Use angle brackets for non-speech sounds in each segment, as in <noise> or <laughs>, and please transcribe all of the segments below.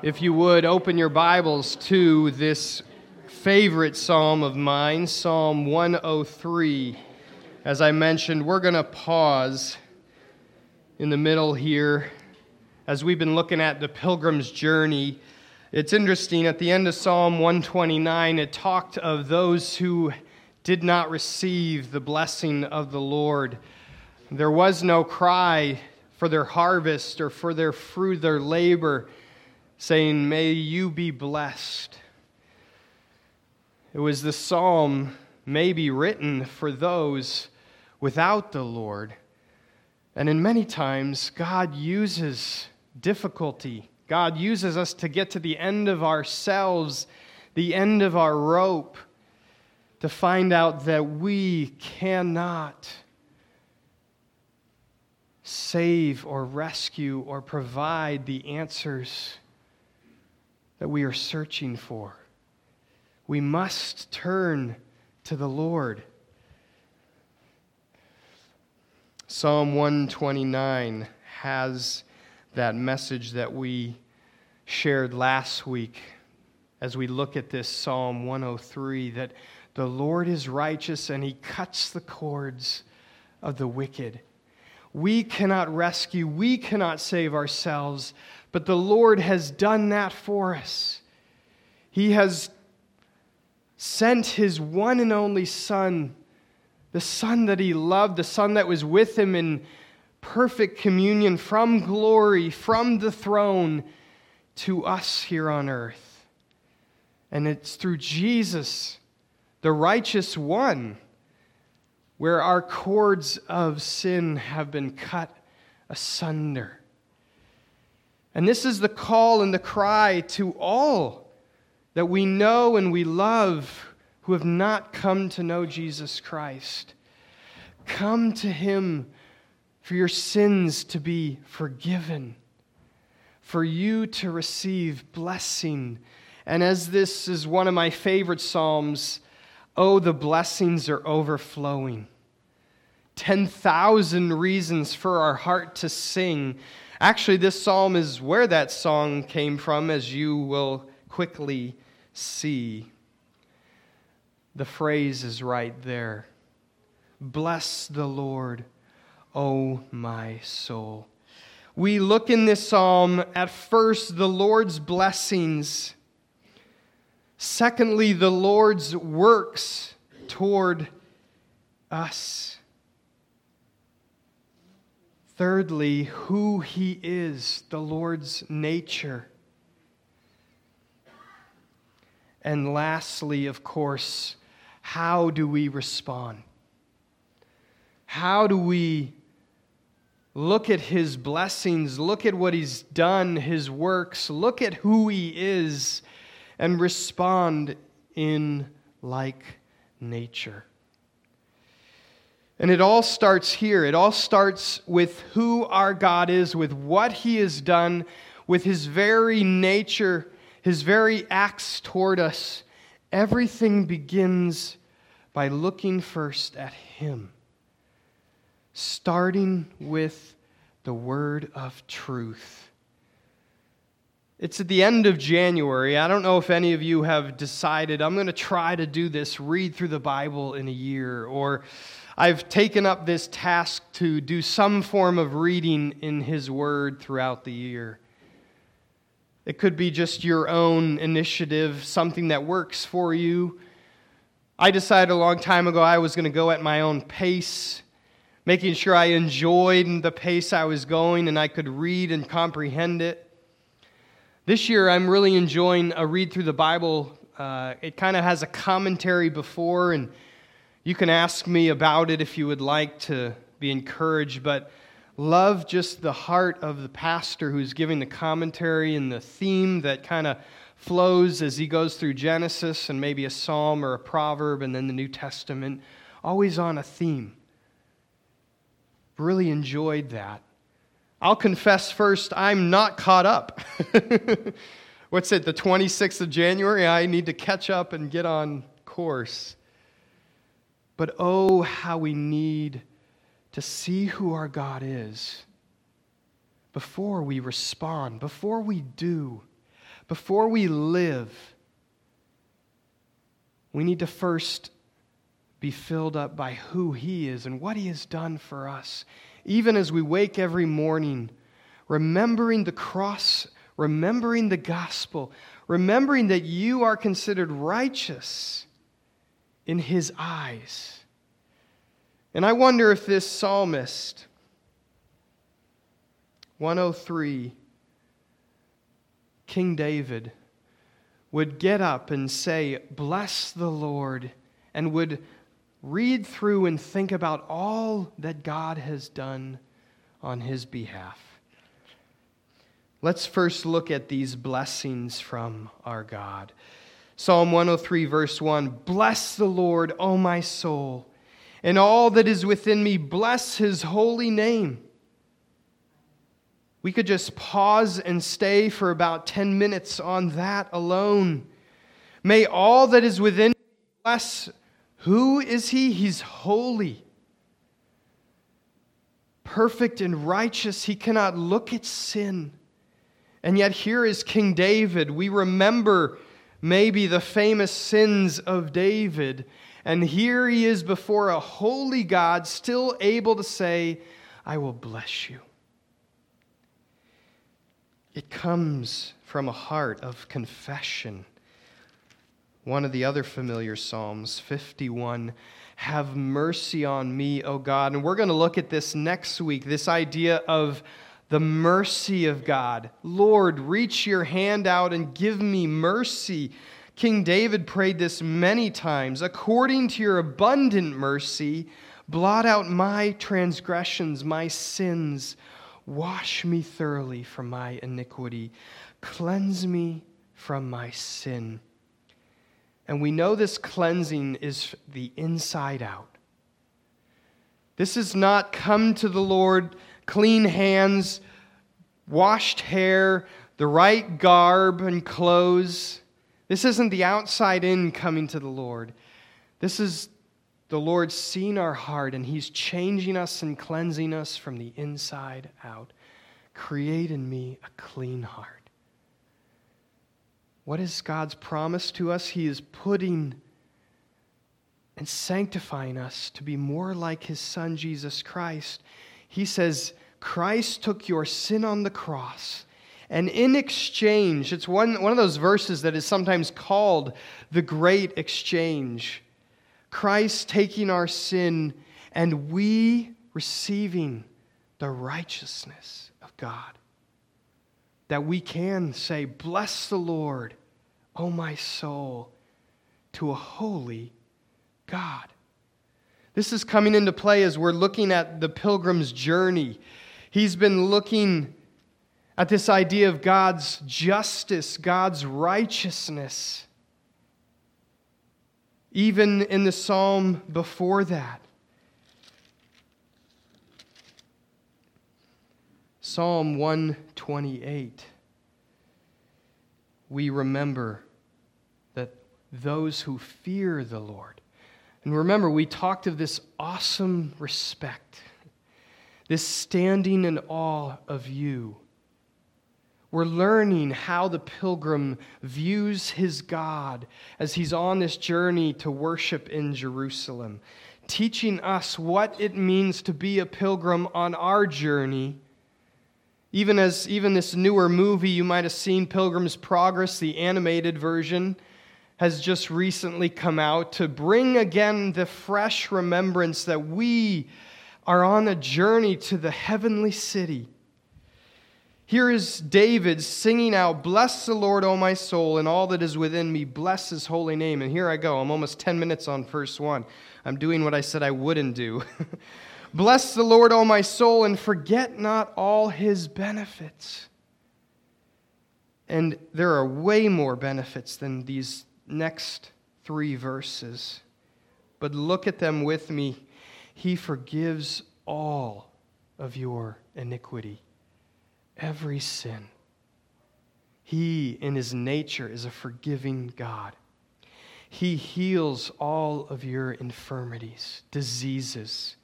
If you would, open your Bibles to this favorite psalm of mine, Psalm 103. As I mentioned, we're going to pause in the middle here as we've been looking at the pilgrim's journey. It's interesting, at the end of Psalm 129, it talked of those who did not receive the blessing of the Lord. There was no cry for their harvest or for their fruit, their labor saying, May you be blessed. It was the psalm maybe written for those without the Lord. And in many times, God uses difficulty. God uses us to get to the end of ourselves, the end of our rope, to find out that we cannot save or rescue or provide the answers that we are searching for. We must turn to the Lord. Psalm 129 has that message that we shared last week as we look at this Psalm 103 that the Lord is righteous and he cuts the cords of the wicked. We cannot rescue, we cannot save ourselves, but the Lord has done that for us. He has sent his one and only Son, the Son that he loved, the Son that was with him in perfect communion from glory, from the throne to us here on earth. And it's through Jesus, the righteous one, where our cords of sin have been cut asunder. And this is the call and the cry to all that we know and we love who have not come to know Jesus Christ. Come to him for your sins to be forgiven, for you to receive blessing. And as this is one of my favorite Psalms, oh, the blessings are overflowing. 10,000 reasons for our heart to sing Actually, this psalm is where that song came from, as you will quickly see. The phrase is right there Bless the Lord, O my soul. We look in this psalm at first the Lord's blessings, secondly, the Lord's works toward us. Thirdly, who he is, the Lord's nature. And lastly, of course, how do we respond? How do we look at his blessings, look at what he's done, his works, look at who he is, and respond in like nature? And it all starts here. It all starts with who our God is, with what He has done, with His very nature, His very acts toward us. Everything begins by looking first at Him, starting with the word of truth. It's at the end of January. I don't know if any of you have decided, I'm going to try to do this, read through the Bible in a year, or I've taken up this task to do some form of reading in His Word throughout the year. It could be just your own initiative, something that works for you. I decided a long time ago I was going to go at my own pace, making sure I enjoyed the pace I was going and I could read and comprehend it. This year I'm really enjoying a read through the Bible. Uh, it kind of has a commentary before and you can ask me about it if you would like to be encouraged, but love just the heart of the pastor who's giving the commentary and the theme that kind of flows as he goes through Genesis and maybe a psalm or a proverb and then the New Testament, always on a theme. Really enjoyed that. I'll confess first, I'm not caught up. <laughs> What's it, the 26th of January? I need to catch up and get on course. But oh, how we need to see who our God is before we respond, before we do. Before we live, we need to first be filled up by who He is and what He has done for us. Even as we wake every morning, remembering the cross, remembering the gospel, remembering that you are considered righteous in His eyes. And I wonder if this psalmist, 103, King David, would get up and say, Bless the Lord, and would read through and think about all that God has done on his behalf. Let's first look at these blessings from our God. Psalm 103, verse 1 Bless the Lord, O my soul, and all that is within me, bless his holy name. We could just pause and stay for about 10 minutes on that alone. May all that is within me bless who is he? He's holy, perfect, and righteous. He cannot look at sin. And yet, here is King David. We remember maybe the famous sins of David. And here he is before a holy God, still able to say, I will bless you. It comes from a heart of confession one of the other familiar Psalms, 51. Have mercy on me, O God. And we're going to look at this next week this idea of the mercy of God. Lord, reach your hand out and give me mercy. King David prayed this many times. According to your abundant mercy, blot out my transgressions, my sins. Wash me thoroughly from my iniquity. Cleanse me from my sin. And we know this cleansing is the inside out. This is not come to the Lord, clean hands, washed hair, the right garb and clothes. This isn't the outside in coming to the Lord. This is the Lord seeing our heart, and He's changing us and cleansing us from the inside out. Create in me a clean heart. What is God's promise to us? He is putting and sanctifying us to be more like His Son, Jesus Christ. He says, Christ took your sin on the cross. And in exchange, it's one, one of those verses that is sometimes called the great exchange. Christ taking our sin and we receiving the righteousness of God that we can say, Bless the Lord, O my soul, to a holy God. This is coming into play as we're looking at the pilgrim's journey. He's been looking at this idea of God's justice, God's righteousness. Even in the psalm before that, Psalm 128, we remember those who fear the Lord, and remember, we talked of this awesome respect, this standing in awe of you. We're learning how the pilgrim views his God as he's on this journey to worship in Jerusalem, teaching us what it means to be a pilgrim on our journey. Even as even this newer movie you might have seen, Pilgrim's Progress, the animated version, has just recently come out to bring again the fresh remembrance that we are on a journey to the heavenly city. Here is David singing out, Bless the Lord, O my soul, and all that is within me. Bless his holy name. And here I go. I'm almost 10 minutes on verse 1. I'm doing what I said I wouldn't do. <laughs> Bless the Lord, O my soul, and forget not all his benefits. And there are way more benefits than these next three verses. But look at them with me. He forgives all of your iniquity, every sin. He, in his nature, is a forgiving God. He heals all of your infirmities, diseases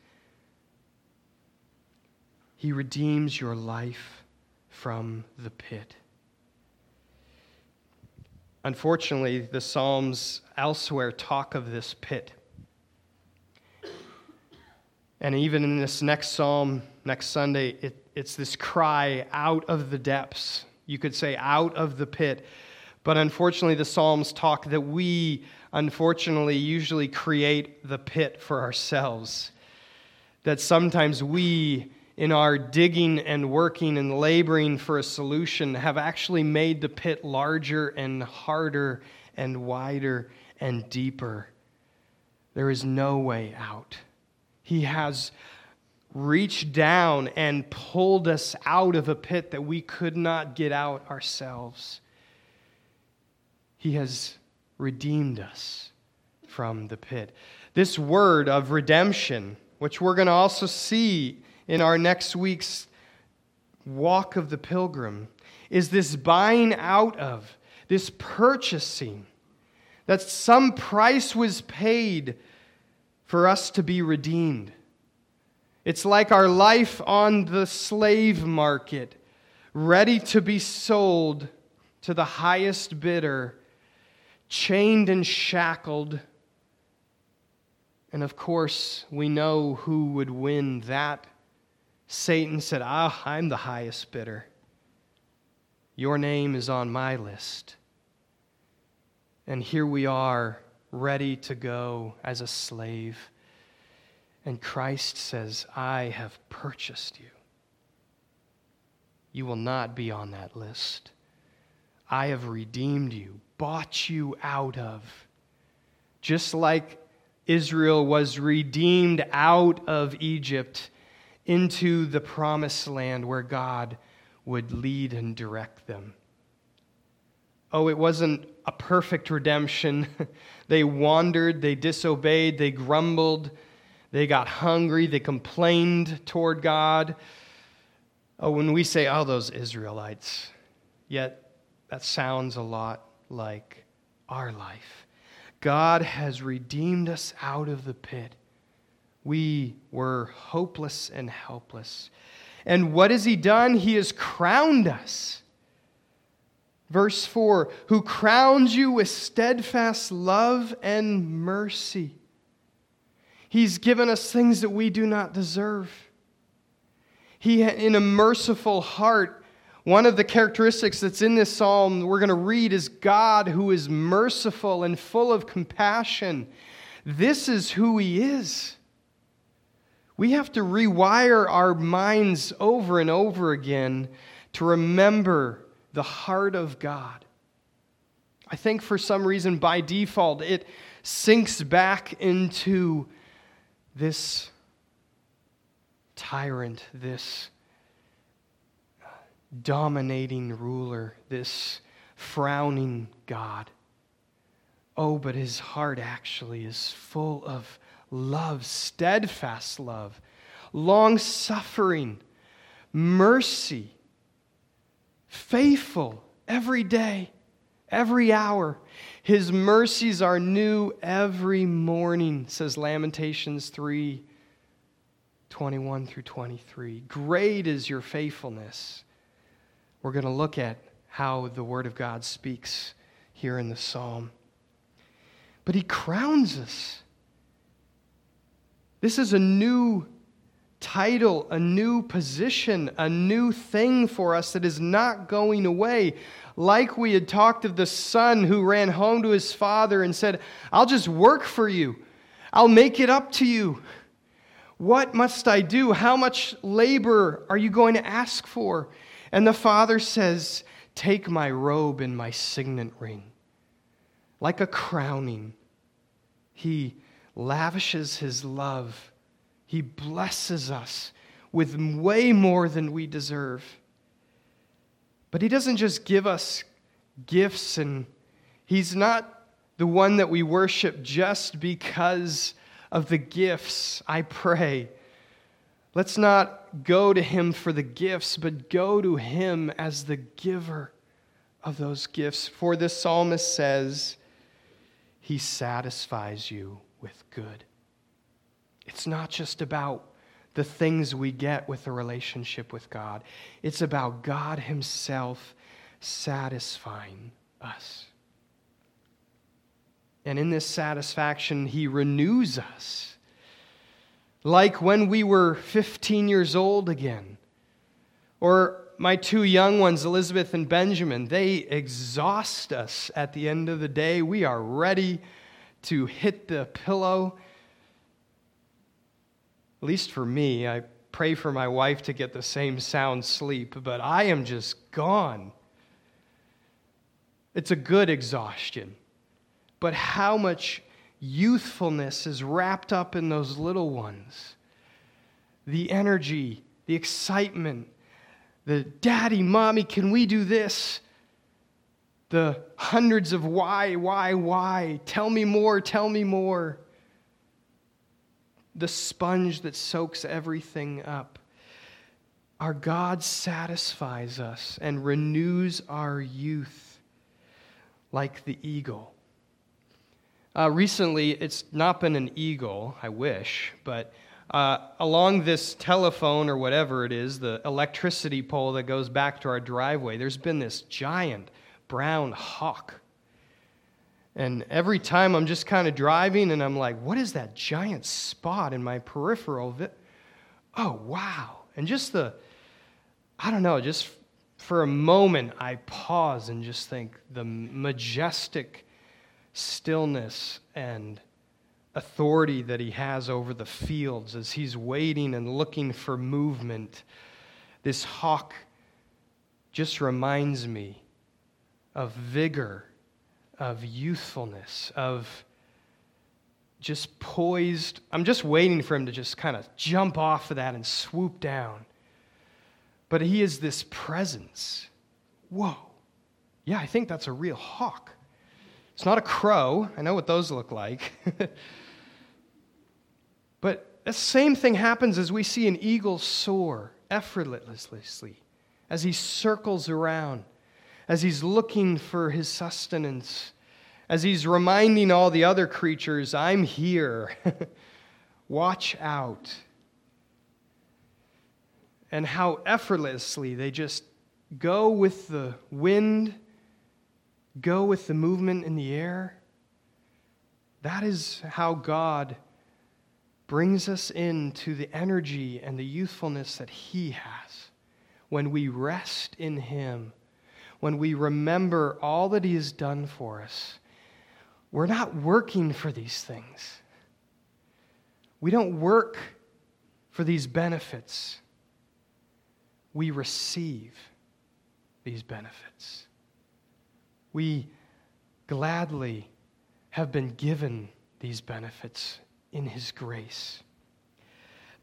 he redeems your life from the pit. Unfortunately, the Psalms elsewhere talk of this pit. And even in this next psalm, next Sunday, it, it's this cry out of the depths. You could say out of the pit. But unfortunately, the Psalms talk that we, unfortunately, usually create the pit for ourselves. That sometimes we, in our digging and working and laboring for a solution, have actually made the pit larger and harder and wider and deeper. There is no way out. He has reached down and pulled us out of a pit that we could not get out ourselves. He has redeemed us from the pit. This word of redemption, which we're going to also see in our next week's walk of the pilgrim, is this buying out of, this purchasing, that some price was paid for us to be redeemed. It's like our life on the slave market, ready to be sold to the highest bidder chained and shackled. And of course, we know who would win that. Satan said, Ah, I'm the highest bidder. Your name is on my list. And here we are, ready to go as a slave. And Christ says, I have purchased you. You will not be on that list. I have redeemed you, bought you out of. Just like Israel was redeemed out of Egypt into the promised land where God would lead and direct them. Oh, it wasn't a perfect redemption. <laughs> they wandered, they disobeyed, they grumbled, they got hungry, they complained toward God. Oh, when we say, oh, those Israelites, yet that sounds a lot like our life. God has redeemed us out of the pit. We were hopeless and helpless. And what has He done? He has crowned us. Verse 4 Who crowns you with steadfast love and mercy. He's given us things that we do not deserve. He, in a merciful heart, one of the characteristics that's in this psalm we're going to read is God who is merciful and full of compassion. This is who He is. We have to rewire our minds over and over again to remember the heart of God. I think for some reason, by default, it sinks back into this tyrant, this dominating ruler, this frowning God. Oh, but his heart actually is full of love, steadfast love, long suffering, mercy, faithful every day, every hour. His mercies are new every morning, says Lamentations 3 21 through 23. Great is your faithfulness. We're going to look at how the Word of God speaks here in the psalm. But He crowns us. This is a new title, a new position, a new thing for us that is not going away. Like we had talked of the son who ran home to his father and said, I'll just work for you, I'll make it up to you. What must I do? How much labor are you going to ask for? And the father says, Take my robe and my signet ring. Like a crowning, he lavishes his love. He blesses us with way more than we deserve. But he doesn't just give us gifts, and he's not the one that we worship just because of the gifts, I pray. Let's not go to him for the gifts, but go to him as the giver of those gifts. For the psalmist says, He satisfies you with good. It's not just about the things we get with a relationship with God, it's about God Himself satisfying us. And in this satisfaction, He renews us. Like when we were 15 years old again. Or my two young ones, Elizabeth and Benjamin, they exhaust us at the end of the day. We are ready to hit the pillow. At least for me, I pray for my wife to get the same sound sleep, but I am just gone. It's a good exhaustion. But how much youthfulness is wrapped up in those little ones? The energy, the excitement, the daddy, mommy, can we do this? The hundreds of why, why, why. Tell me more, tell me more. The sponge that soaks everything up. Our God satisfies us and renews our youth like the eagle. Uh, recently, it's not been an eagle, I wish, but uh, along this telephone or whatever it is, the electricity pole that goes back to our driveway, there's been this giant brown hawk. And every time I'm just kind of driving and I'm like, what is that giant spot in my peripheral? Vi- oh, wow. And just the, I don't know, just for a moment, I pause and just think the majestic stillness and authority that he has over the fields as he's waiting and looking for movement. This hawk just reminds me of vigor, of youthfulness, of just poised. I'm just waiting for him to just kind of jump off of that and swoop down. But he is this presence. Whoa. Yeah, I think that's a real hawk. It's not a crow. I know what those look like. <laughs> But the same thing happens as we see an eagle soar effortlessly as he circles around, as he's looking for his sustenance, as he's reminding all the other creatures, I'm here. <laughs> Watch out. And how effortlessly they just go with the wind, go with the movement in the air. That is how God brings us into the energy and the youthfulness that He has. When we rest in Him, when we remember all that He has done for us, we're not working for these things. We don't work for these benefits. We receive these benefits. We gladly have been given these benefits in His grace.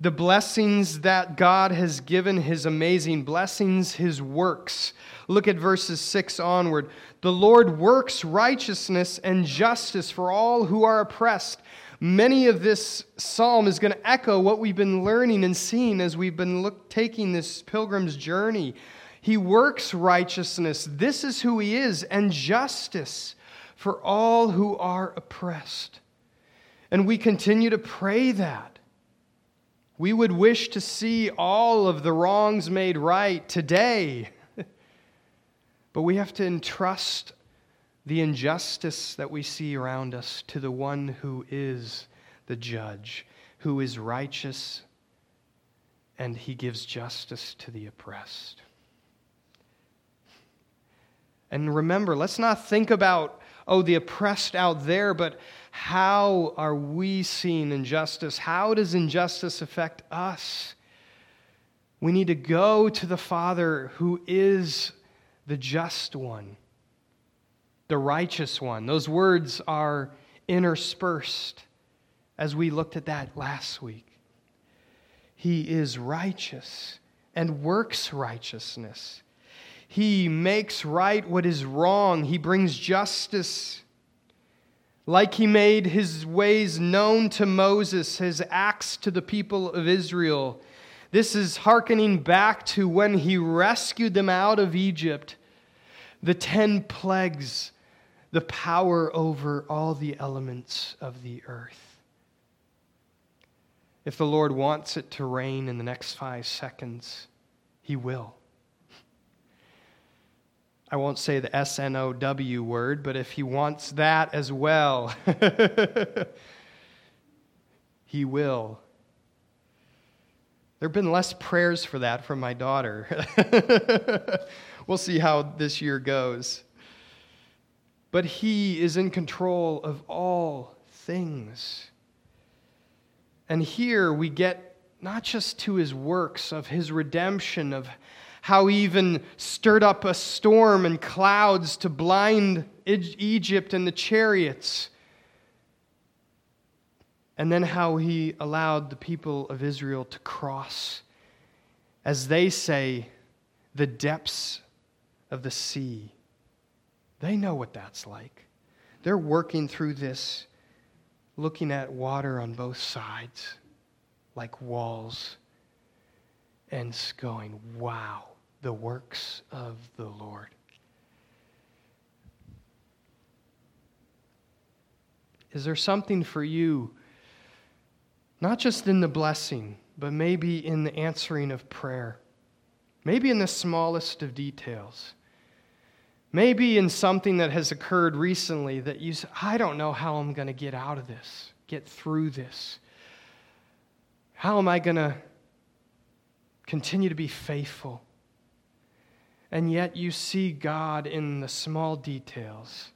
The blessings that God has given, His amazing blessings, His works. Look at verses 6 onward. The Lord works righteousness and justice for all who are oppressed. Many of this psalm is going to echo what we've been learning and seeing as we've been look, taking this pilgrim's journey. He works righteousness. This is who He is, and justice for all who are oppressed. And we continue to pray that. We would wish to see all of the wrongs made right today. <laughs> but we have to entrust the injustice that we see around us to the one who is the judge, who is righteous, and he gives justice to the oppressed. And remember, let's not think about, oh, the oppressed out there, but how are we seeing injustice? How does injustice affect us? We need to go to the Father who is the just one, the righteous one. Those words are interspersed as we looked at that last week. He is righteous and works righteousness. He makes right what is wrong. He brings justice like he made his ways known to Moses, his acts to the people of Israel. This is hearkening back to when he rescued them out of Egypt, the ten plagues, the power over all the elements of the earth. If the Lord wants it to rain in the next five seconds, he will. I won't say the S N O W word, but if he wants that as well, <laughs> he will. There have been less prayers for that from my daughter. <laughs> we'll see how this year goes. But he is in control of all things. And here we get not just to his works of his redemption, of how he even stirred up a storm and clouds to blind Egypt and the chariots. And then how he allowed the people of Israel to cross, as they say, the depths of the sea. They know what that's like. They're working through this, looking at water on both sides like walls, and going, wow the works of the Lord. Is there something for you, not just in the blessing, but maybe in the answering of prayer? Maybe in the smallest of details. Maybe in something that has occurred recently that you say, I don't know how I'm going to get out of this, get through this. How am I going to continue to be faithful? And yet you see God in the small details,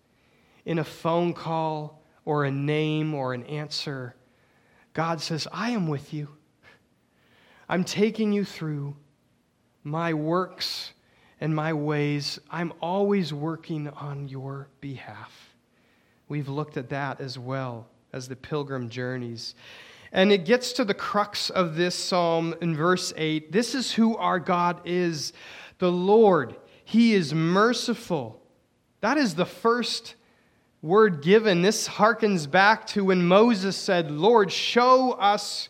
in a phone call or a name or an answer. God says, I am with you. I'm taking you through my works and my ways. I'm always working on your behalf. We've looked at that as well as the pilgrim journeys. And it gets to the crux of this psalm in verse 8. This is who our God is. The Lord, He is merciful. That is the first word given. This harkens back to when Moses said, Lord, show us,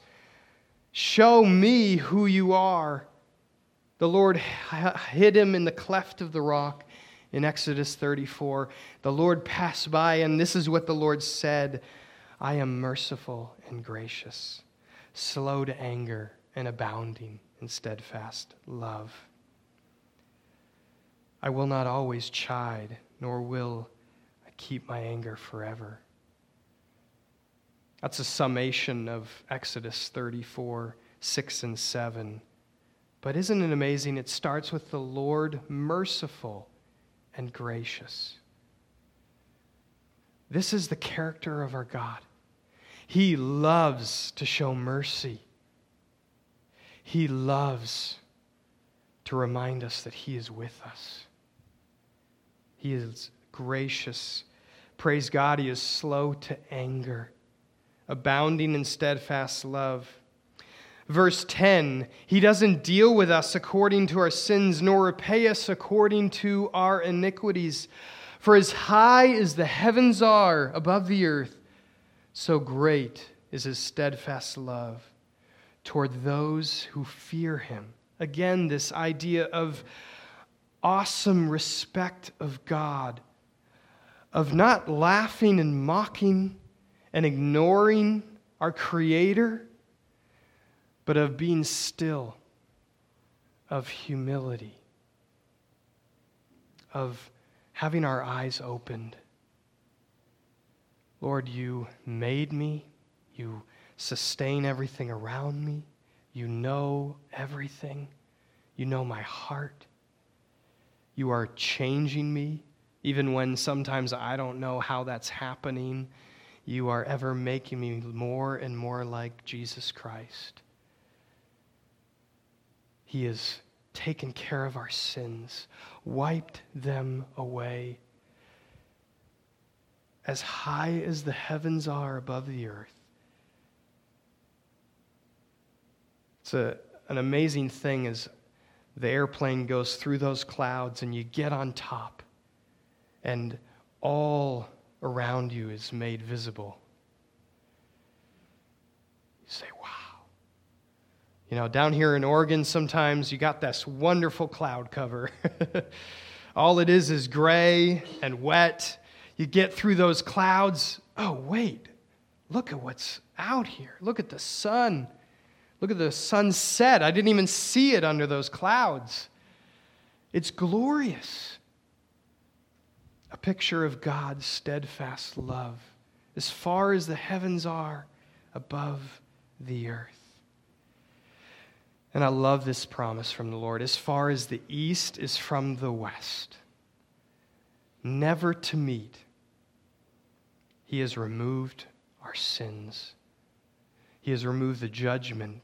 show me who you are. The Lord hid him in the cleft of the rock in Exodus 34. The Lord passed by, and this is what the Lord said I am merciful and gracious, slow to anger, and abounding in steadfast love. I will not always chide, nor will I keep my anger forever. That's a summation of Exodus 34, 6 and 7. But isn't it amazing? It starts with the Lord merciful and gracious. This is the character of our God. He loves to show mercy. He loves to remind us that He is with us. He is gracious. Praise God, He is slow to anger, abounding in steadfast love. Verse 10 He doesn't deal with us according to our sins, nor repay us according to our iniquities. For as high as the heavens are above the earth, so great is His steadfast love toward those who fear Him. Again, this idea of awesome respect of God, of not laughing and mocking and ignoring our Creator, but of being still, of humility, of having our eyes opened. Lord, you made me, you sustain everything around me, you know everything, you know my heart. You are changing me, even when sometimes I don't know how that's happening. You are ever making me more and more like Jesus Christ. He has taken care of our sins, wiped them away. As high as the heavens are above the earth. It's a, an amazing thing as the airplane goes through those clouds and you get on top, and all around you is made visible. You say, wow. You know, down here in Oregon, sometimes you got this wonderful cloud cover. <laughs> all it is is gray and wet. You get through those clouds. Oh, wait, look at what's out here. Look at the sun. Look at the sunset. I didn't even see it under those clouds. It's glorious. a picture of God's steadfast love, as far as the heavens are above the earth. And I love this promise from the Lord as far as the east is from the west, never to meet. He has removed our sins. He has removed the judgment,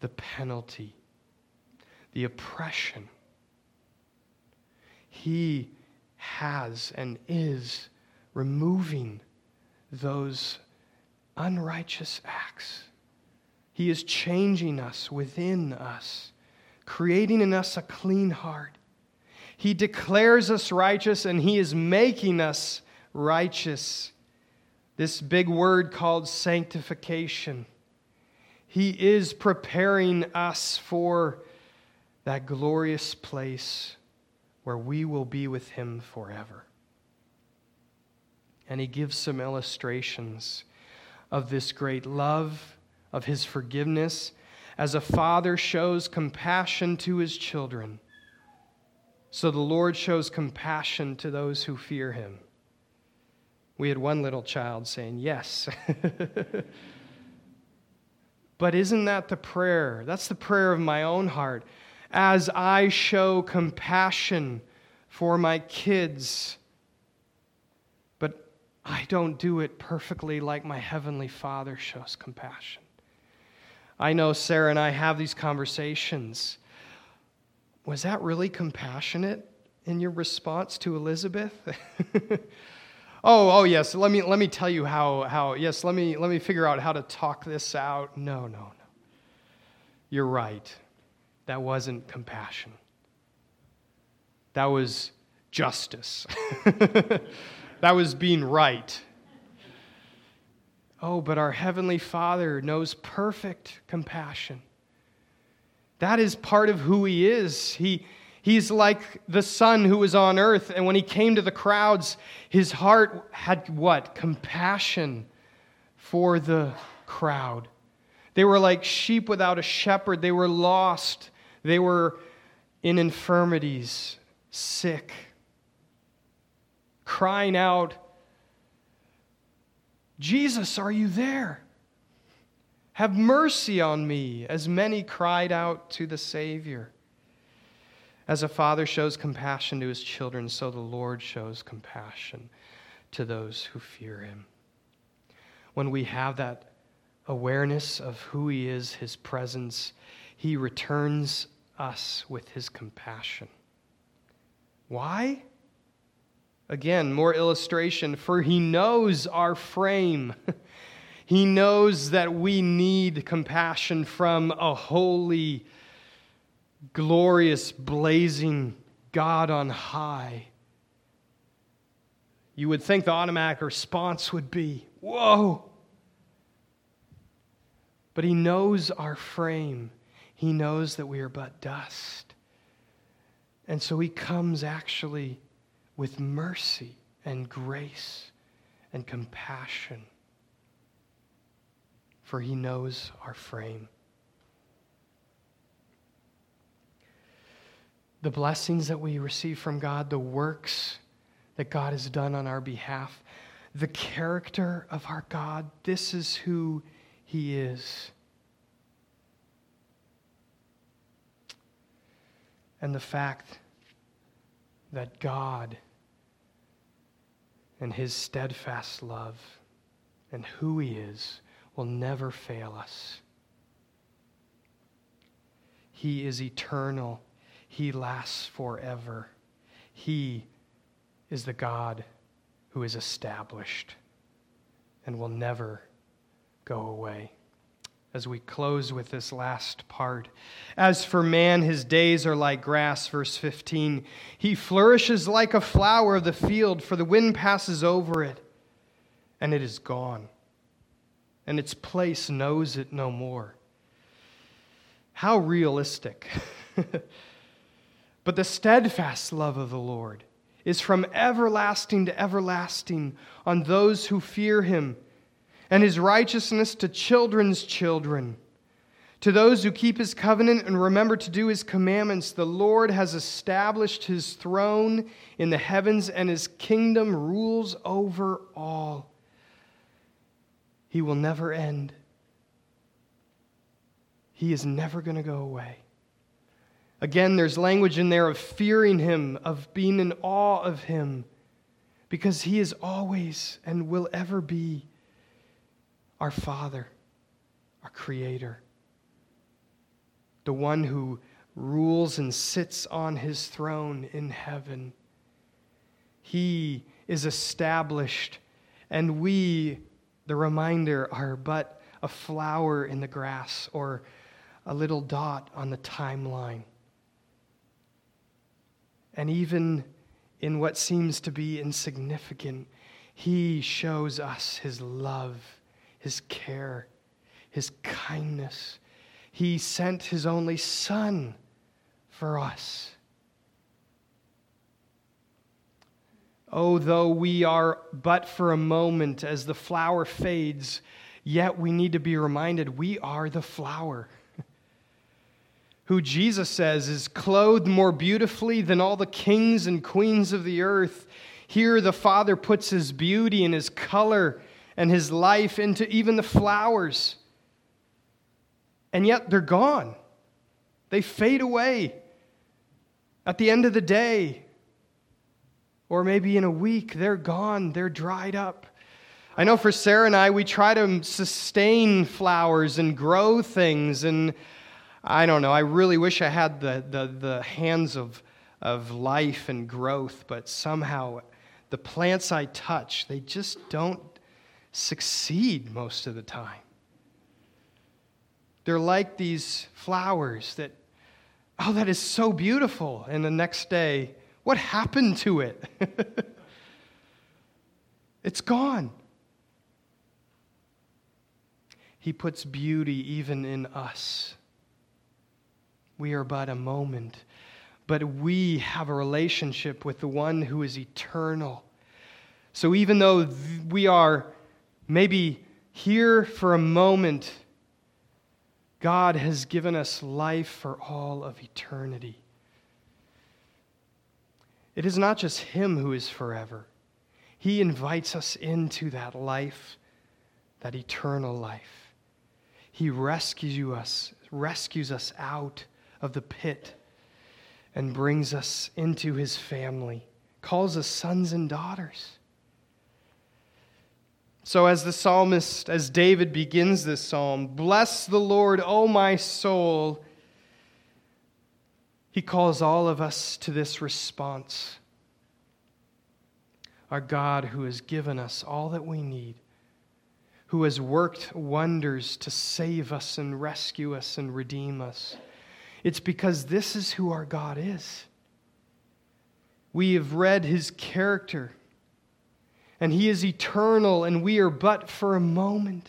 the penalty, the oppression. He has and is removing those unrighteous acts. He is changing us within us, creating in us a clean heart. He declares us righteous and He is making us righteous. This big word called sanctification. He is preparing us for that glorious place where we will be with Him forever. And He gives some illustrations of this great love, of His forgiveness, as a father shows compassion to his children. So the Lord shows compassion to those who fear Him. We had one little child saying, Yes. <laughs> but isn't that the prayer? That's the prayer of my own heart as I show compassion for my kids. But I don't do it perfectly like my Heavenly Father shows compassion. I know Sarah and I have these conversations. Was that really compassionate in your response to Elizabeth? <laughs> oh, oh yes, let me let me tell you how how yes, let me let me figure out how to talk this out. No, no, no. You're right. That wasn't compassion. That was justice. <laughs> that was being right. Oh, but our Heavenly Father knows perfect compassion. That is part of who He is. He, he's like the Son who was on earth, and when He came to the crowds, His heart had what? Compassion for the crowd. They were like sheep without a shepherd, they were lost. They were in infirmities, sick, crying out, Jesus, are you there? Have mercy on me, as many cried out to the Savior. As a father shows compassion to his children, so the Lord shows compassion to those who fear him. When we have that awareness of who he is, his presence, he returns us with his compassion. Why? Again, more illustration, for he knows our frame. <laughs> he knows that we need compassion from a holy, glorious, blazing God on high. You would think the automatic response would be, Whoa! But he knows our frame. He knows that we are but dust. And so he comes actually with mercy and grace and compassion, for he knows our frame. The blessings that we receive from God, the works that God has done on our behalf, the character of our God, this is who he is. and the fact that God and His steadfast love and who He is will never fail us. He is eternal, He lasts forever. He is the God who is established and will never go away as we close with this last part. As for man, his days are like grass, verse 15. He flourishes like a flower of the field, for the wind passes over it, and it is gone, and its place knows it no more. How realistic. <laughs> but the steadfast love of the Lord is from everlasting to everlasting on those who fear him and his righteousness to children's children, To those who keep his covenant and remember to do his commandments, the Lord has established his throne in the heavens, and his kingdom rules over all. He will never end. He is never going to go away. Again, there's language in there of fearing him, of being in awe of him, because he is always and will ever be our Father, our Creator the one who rules and sits on his throne in heaven. He is established, and we, the reminder, are but a flower in the grass or a little dot on the timeline. And even in what seems to be insignificant, he shows us his love, his care, his kindness, he sent his only Son for us. Oh, though we are but for a moment as the flower fades, yet we need to be reminded we are the flower. Who Jesus says is clothed more beautifully than all the kings and queens of the earth. Here, the Father puts his beauty and his color and his life into even the flowers and yet they're gone. They fade away at the end of the day. Or maybe in a week, they're gone, they're dried up. I know for Sarah and I, we try to sustain flowers and grow things. And I don't know, I really wish I had the, the, the hands of, of life and growth, but somehow the plants I touch, they just don't succeed most of the time. They're like these flowers that, oh, that is so beautiful. And the next day, what happened to it? <laughs> it's gone. He puts beauty even in us. We are but a moment, but we have a relationship with the one who is eternal. So even though we are maybe here for a moment, God has given us life for all of eternity. It is not just Him who is forever, He invites us into that life, that eternal life. He rescues us, rescues us out of the pit and brings us into His family, calls us sons and daughters. So, as the psalmist, as David begins this psalm, bless the Lord, O my soul, he calls all of us to this response. Our God, who has given us all that we need, who has worked wonders to save us and rescue us and redeem us. It's because this is who our God is. We have read his character and He is eternal, and we are but for a moment.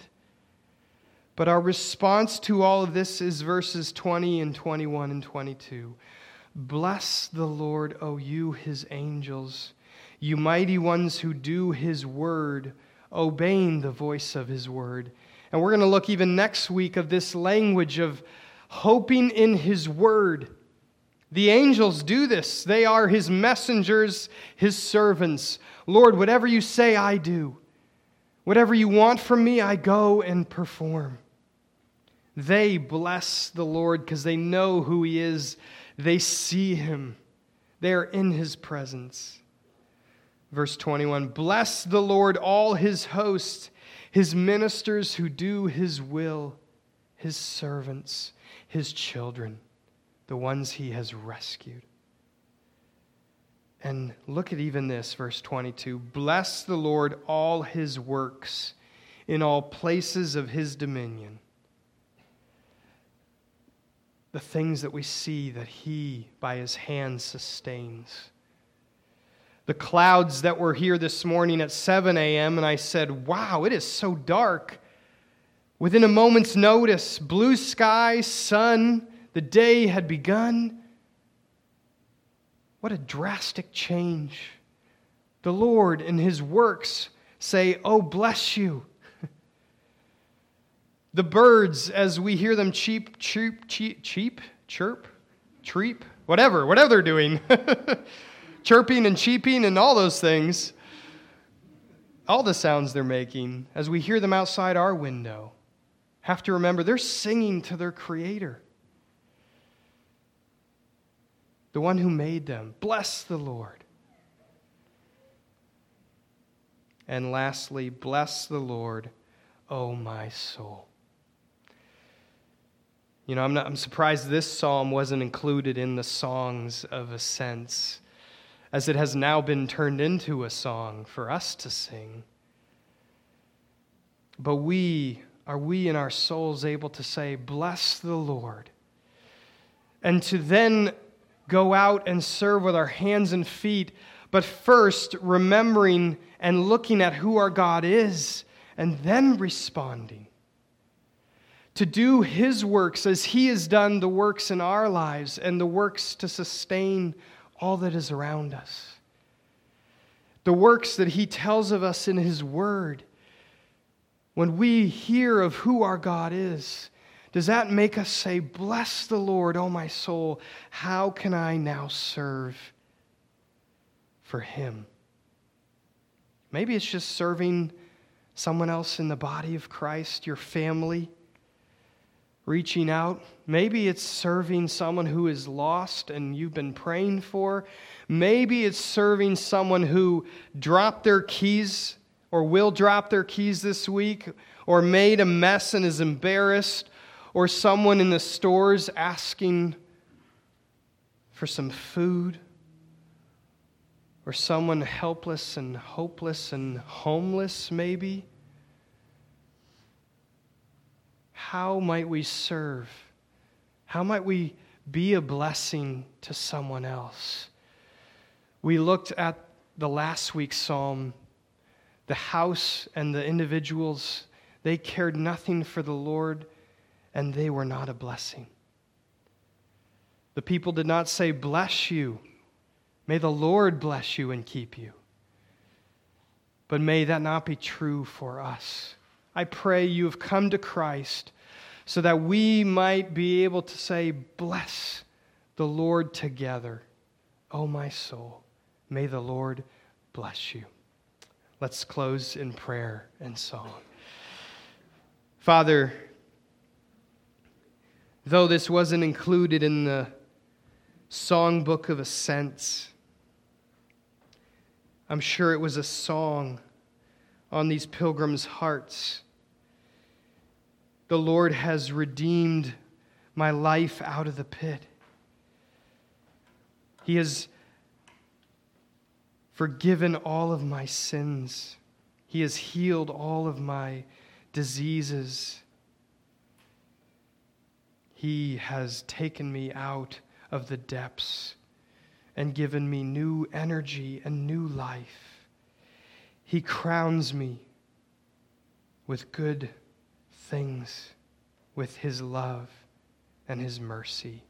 But our response to all of this is verses 20 and 21 and 22. Bless the Lord, O you, his angels, you mighty ones who do his word, obeying the voice of his word. And we're going to look even next week of this language of hoping in his word. The angels do this. They are his messengers, his servants, Lord, whatever you say, I do. Whatever you want from me, I go and perform. They bless the Lord because they know who He is. They see Him, they are in His presence. Verse 21 Bless the Lord, all His hosts, His ministers who do His will, His servants, His children, the ones He has rescued. And look at even this, verse 22 Bless the Lord, all his works, in all places of his dominion. The things that we see that he, by his hand, sustains. The clouds that were here this morning at 7 a.m., and I said, Wow, it is so dark. Within a moment's notice, blue sky, sun, the day had begun. What a drastic change. The Lord in his works say, Oh, bless you. <laughs> The birds, as we hear them cheep, cheep, cheep, cheep, chirp, treep, whatever, whatever they're doing, <laughs> chirping and cheeping and all those things, all the sounds they're making, as we hear them outside our window, have to remember they're singing to their Creator, the one who made them. Bless the Lord. And lastly, bless the Lord, O my soul. You know, I'm, not, I'm surprised this psalm wasn't included in the songs of ascents, as it has now been turned into a song for us to sing. But we, are we in our souls able to say, Bless the Lord? And to then go out and serve with our hands and feet, but first remembering and looking at who our God is, and then responding to do His works as He has done the works in our lives and the works to sustain all that is around us. The works that He tells of us in His Word. When we hear of who our God is, does that make us say, Bless the Lord, O my soul? How can I now serve for Him? Maybe it's just serving someone else in the body of Christ, your family reaching out. Maybe it's serving someone who is lost and you've been praying for. Maybe it's serving someone who dropped their keys or will drop their keys this week or made a mess and is embarrassed or someone in the stores asking for some food or someone helpless and hopeless and homeless maybe how might we serve? How might we be a blessing to someone else? We looked at the last week's psalm. The house and the individuals, they cared nothing for the Lord, and they were not a blessing. The people did not say, Bless you. May the Lord bless you and keep you. But may that not be true for us. I pray you have come to Christ so that we might be able to say, Bless the Lord together. O oh, my soul, may the Lord bless you. Let's close in prayer and song. Father, though this wasn't included in the songbook of ascents, I'm sure it was a song on these pilgrims' hearts. The Lord has redeemed my life out of the pit. He has forgiven all of my sins. He has healed all of my diseases. He has taken me out of the depths and given me new energy and new life. He crowns me with good things, with His love and His mercy.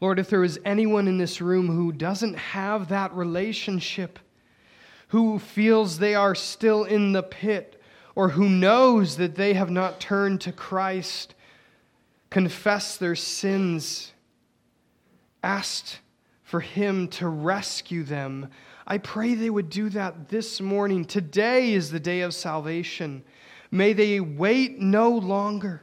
Lord, if there is anyone in this room who doesn't have that relationship, who feels they are still in the pit, or who knows that they have not turned to Christ, confess their sins, asked for Him to rescue them. I pray they would do that this morning. Today is the day of salvation. May they wait no longer.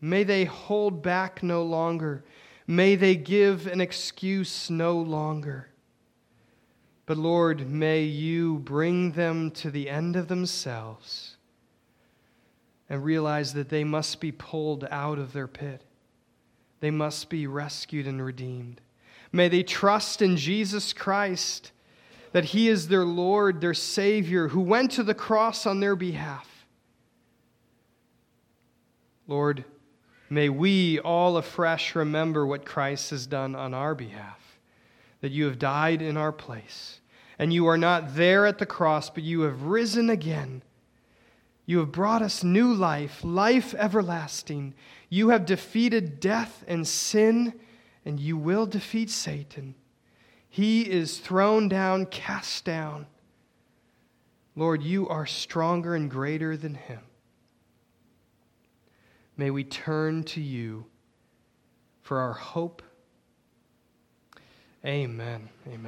May they hold back no longer. May they give an excuse no longer. But Lord, may you bring them to the end of themselves and realize that they must be pulled out of their pit. They must be rescued and redeemed. May they trust in Jesus Christ, that He is their Lord, their Savior, who went to the cross on their behalf. Lord, may we all afresh remember what Christ has done on our behalf, that you have died in our place, and you are not there at the cross, but you have risen again. You have brought us new life, life everlasting. You have defeated death and sin, and you will defeat Satan. He is thrown down, cast down. Lord, you are stronger and greater than him. May we turn to you for our hope. Amen. Amen.